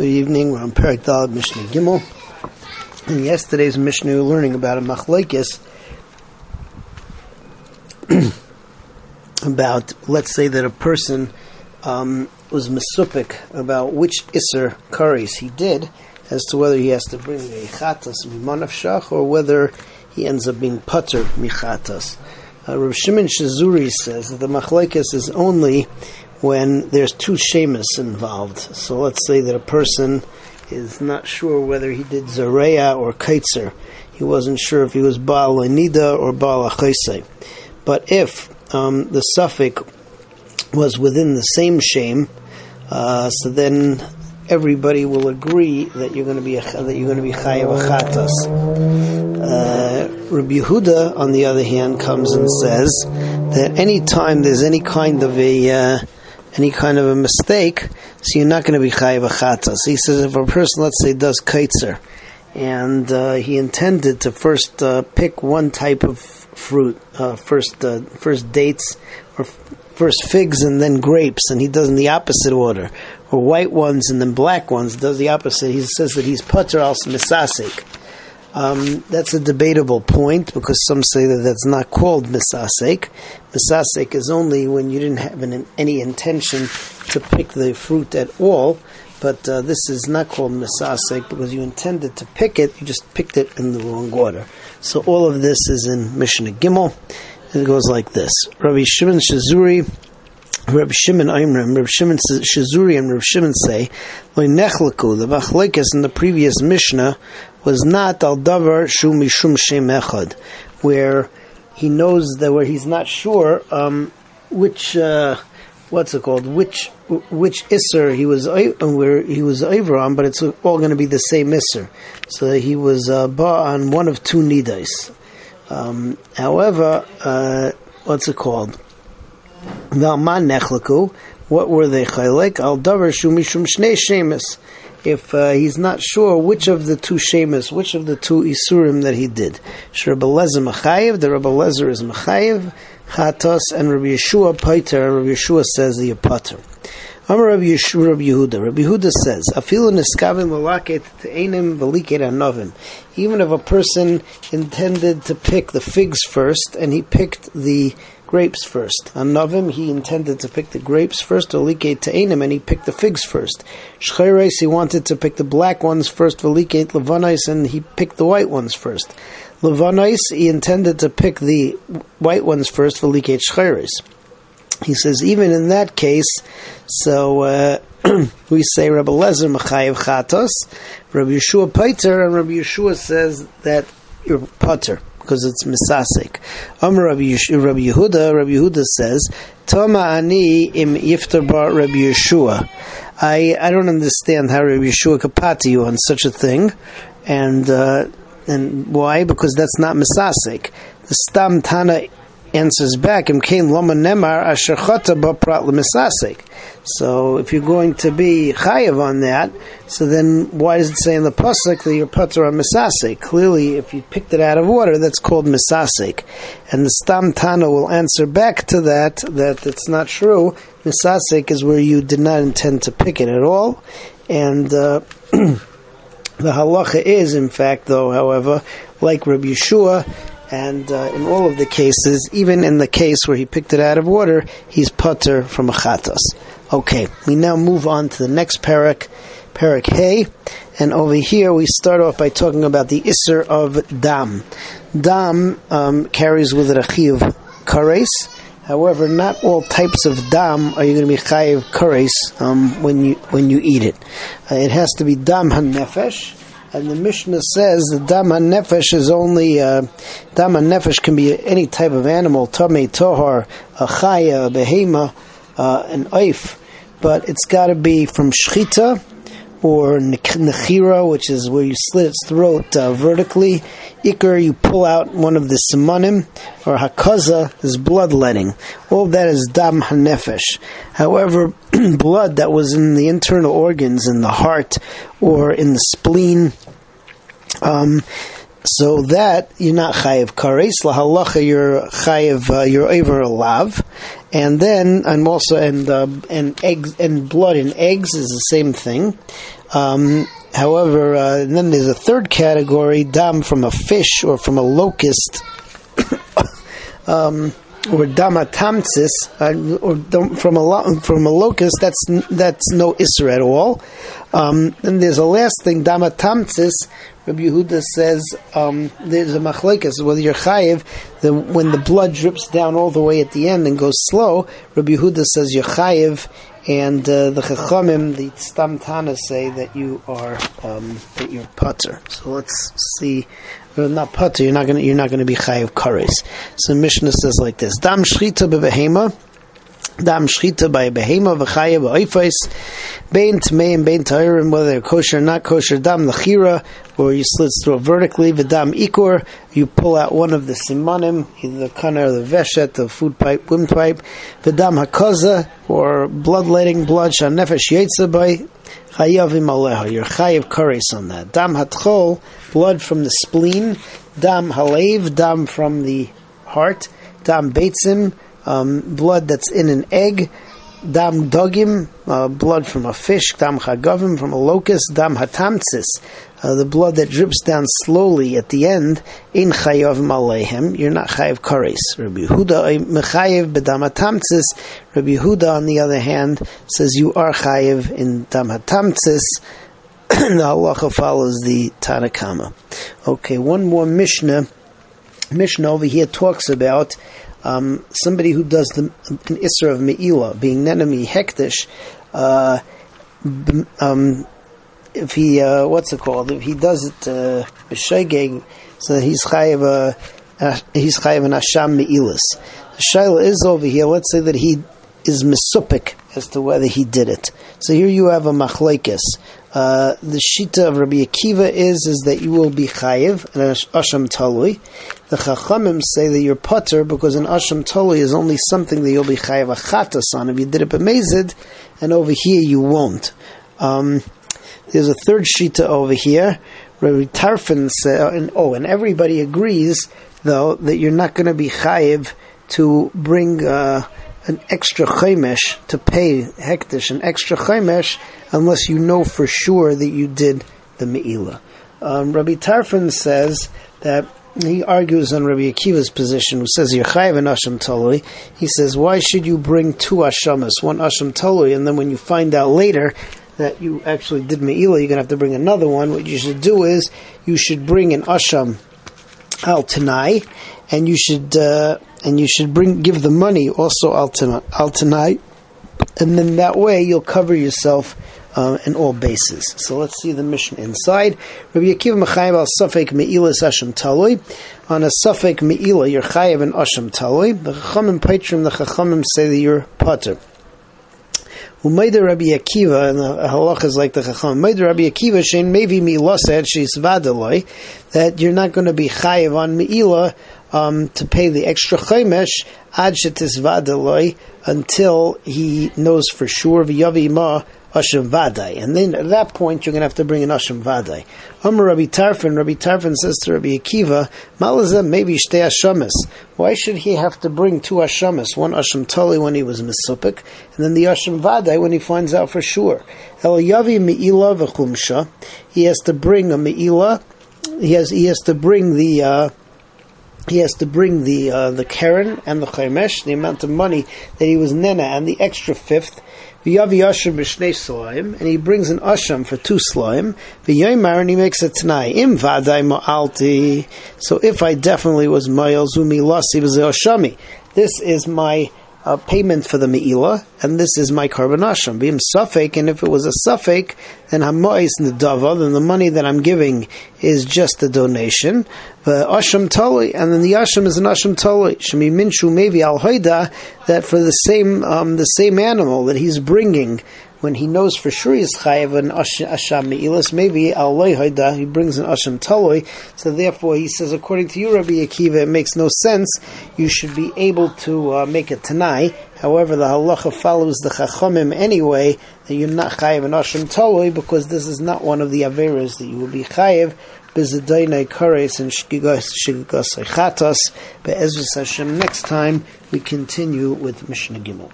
Good evening. We're on Perak Dalad Mishnah Gimel. In yesterday's Mishnah, we were learning about a machlekes about, let's say that a person um, was mesupik about which iser kares he did, as to whether he has to bring a chatas mimanavshach or whether he ends up being putter michatas. Uh, Rav Shimon Shazuri says that the machlekes is only when there's two shemus involved. So let's say that a person is not sure whether he did zareya or kaitzer. He wasn't sure if he was baal nida or baal achayse. But if um, the suffix was within the same shame, uh, so then everybody will agree that you're going to be a, that you're going to be chayav achatas. Uh, Rabbi Yehuda, on the other hand, comes and says that any time there's any kind of a uh, any kind of a mistake, so you're not going to be chayiv achatas. He says if a person, let's say, does kaitzer, and uh, he intended to first uh, pick one type of fruit, uh, first uh, first dates, or first figs and then grapes, and he does in the opposite order, or white ones and then black ones, does the opposite. He says that he's pater al misasik. Um, that's a debatable point because some say that that's not called misasek. Misasek is only when you didn't have an, any intention to pick the fruit at all, but uh, this is not called misasek because you intended to pick it, you just picked it in the wrong order. So all of this is in Mishnah Gimel. It goes like this: Rabbi Shimon Shazuri. Rabbi Shimon Aimrim, Rabbi Shimon Shazuri, and Rabbi Shimon say, "Lo nechlaku." The machlekes in the previous Mishnah was not al davar shu mishum shem echad, where he knows that where he's not sure um, which uh, what's it called, which which isser he was where he was over on, but it's all going to be the same isser. So he was uh, on one of two nidais. Um, however, uh, what's it called? What were they chaylek? Al davar shu mishum shnei shemis if uh, he's not sure which of the two shemus, which of the two isurim that he did. Rabbi Lezer Machayev, the Rabbi Lezer is Machayev, Chatos, and Rabbi Yeshua Paiter, Rabbi Yeshua says the Pater. Amar Rabbi Yeshua, Rabbi Yehuda. Rabbi Yehuda says, "Afilu niskavim lalaket te'enim veliket anovim." Even if a person intended to pick the figs first, and he picked the grapes first. On Novim, he intended to pick the grapes first, Velike Ta'enim, and he picked the figs first. Shcheres, he wanted to pick the black ones first, Velike Levanais, and he picked the white ones first. Levanais, he intended to pick the white ones first, Velike Shcheres. He says, even in that case, so uh, we say Rabbi Lezer Machayev Chatos, Rabbi Yeshua Paiter, and Rabbi Yeshua says that you're Pater because it's misasik. Amr Rabbi, Rabbi Yehuda, Rabbi Yehuda says, Toma ani im yiftar bar Rabbi Yeshua. I, I don't understand how Rabbi Yeshua could pati you on such a thing, and uh, and why? Because that's not misasik. The stam tana answers back. So if you're going to be chayav on that, so then why does it say in the pasuk that you're putter on misasik? Clearly, if you picked it out of water, that's called misasik. And the stam tana will answer back to that that it's not true. Misasik is where you did not intend to pick it at all, and. Uh, The halacha is, in fact, though, however, like Rabbi Yeshua, and uh, in all of the cases, even in the case where he picked it out of water, he's putter from a chatas. Okay, we now move on to the next parak, parak Hay, and over here we start off by talking about the isser of dam. Dam um, carries with it a chiv kares. However, not all types of dam are you going to be chayiv kares um, when you when you eat it. Uh, it has to be dam hanefesh and the Mishnah says the dama nefesh is only uh, dama nefesh can be any type of animal, tame, tohar, a chaya, a behema, uh, an oif, but it's got to be from shchita or nechira, which is where you slit its throat uh, vertically. Iker, you pull out one of the simanim, or hakaza is bloodletting. All that is dam hanefesh. However, blood that was in the internal organs, in the heart or in the spleen, um, so that you're not chayiv kares lahalacha you're chayiv uh, you're over a lav, and then I'm also and uh, and eggs and blood in eggs is the same thing. Um, however, uh, then there's a third category dam from a fish or from a locust. um, or damatamtsis, uh, or from a from a locust, that's that's no isra at all. Um, and there's a last thing, damatamtsis. Rabbi Yehuda says um, there's a machlekes whether you're chayiv the, when the blood drips down all the way at the end and goes slow. Rabbi Yehuda says you're chayiv, and uh, the chachamim, the stam tana say that you are um, that you're putter. So let's see Uh, not putter, you're not going you're not going to be chayiv kares. So Mishnah says like this: Dam shchita bebehema, dam shchita by behema v'chayiv oifais, bein tmei and bein ta'irim, whether kosher or not kosher. Dam lachira, or you slit through vertically. V'dam ikor, you pull out one of the simanim, either the kana or the veshet, the food pipe, windpipe. V'dam hakaza, or bloodletting, blood shanefesh yetza by Chayavim aleha. You're chayiv kares on that. Dam hatchol, blood from the spleen. Dam halev, dam from the heart. Dam beitzim, um, blood that's in an egg. Dam dogim, uh, blood from a fish. Dam chagavim, from a locust. Dam hatamtsis, uh, the blood that drips down slowly at the end, in chayav malehem, you're not chayav kares. Rabbi Huda mechayev bedamatamtzis. Rabbi Huda, on the other hand, says you are chayav in damatamtzis. the halacha follows the Tanakama. Okay, one more Mishnah. Mishnah over here talks about um, somebody who does the, an Isra of Me'ila, being Nenemi Hektish, uh, um, if he uh, what's it called? If he does it uh, so he's chayiv uh, uh, he's chayiv an asham meilis. The shaila is over here. Let's say that he is misupik as to whether he did it. So here you have a machlekes. Uh, the shita of Rabbi Akiva is is that you will be chayiv and asham talui. The chachamim say that you're putter because an asham talui is only something that you'll be chayiv a chatas on if you did it b'mezid, and over here you won't. Um, there's a third shita over here. Rabbi Tarfon said, and, oh, and everybody agrees though that you're not going to be chayiv to bring uh, an extra chaimesh to pay hektish, an extra chaimesh, unless you know for sure that you did the meila. Um, Rabbi Tarfon says that he argues on Rabbi Akiva's position, who says Yechayev and Asham Talui. He says, why should you bring two Ashamas, one Asham Talui, and then when you find out later that you actually did Me'ila, you're going to have to bring another one. What you should do is you should bring an Asham al Tanai, and you should uh, and you should bring give the money also al Tanai, and then that way you'll cover yourself uh, in all bases. So let's see the Mishnah inside. Rabbi Akiva Mechayim al Safek Me'ila Asham Talui. On a Safek Me'ila, you're Chayav and Asham Talui. The Chachamim Paitrim, the Chachamim say that you're Potter. Umayda Rabbi Akiva, and the halach is like the Chacham. Umayda Rabbi Akiva, shein maybe mi'ila said she's vadaloi, that you're not going to be chayiv on mi'ila um, to pay the extra chaymesh ad shetis vadaloi until he knows for sure v'yavi ma Asham Vadai. And then at that point, you're going to have to bring an Asham Vadai. Amar Rabbi Tarfon, Rabbi Tarfon says to Rabbi Akiva, Malazem maybe Shtei Ashamas. Why should he have to bring two Ashamas? One Asham Tali when he was Misupik, and then the Asham Vadai when he finds out for sure. El Yavi Me'ila V'chumsha. He has to bring a Me'ila. He has, he has to bring the, uh, he has to bring the uh, the keren and the chaymesh, the amount of money that he was nena, and the extra fifth. V'yavi asham b'shnei slaim, and he brings an asham for two slaim. V'yoymar, and he makes a t'nai. Im vaday ma'alti. So if I definitely was ma'al zumi lasi v'ze This is my uh, payment for the meila, and this is my korban asham. Being suffik, and if it was a suffik, then hamois nedava, then the money that I'm giving is just a donation. The asham tali, and then the asham is an asham tali. Shemi minshu maybe al that for the same um, the same animal that he's bringing when he knows for sure he's chayiv an asham meilas, maybe al he brings an asham taloi. So therefore, he says, according to you, Rabbi Akiva, it makes no sense. You should be able to uh, make a tanai. However, the halacha follows the chachamim anyway that you're not chayiv an asham taloi because this is not one of the averas that you will be chayiv. Bezadainai kares and shgigas chatas. Be'ezvus Hashem. Next time we continue with Mishnah Gimel.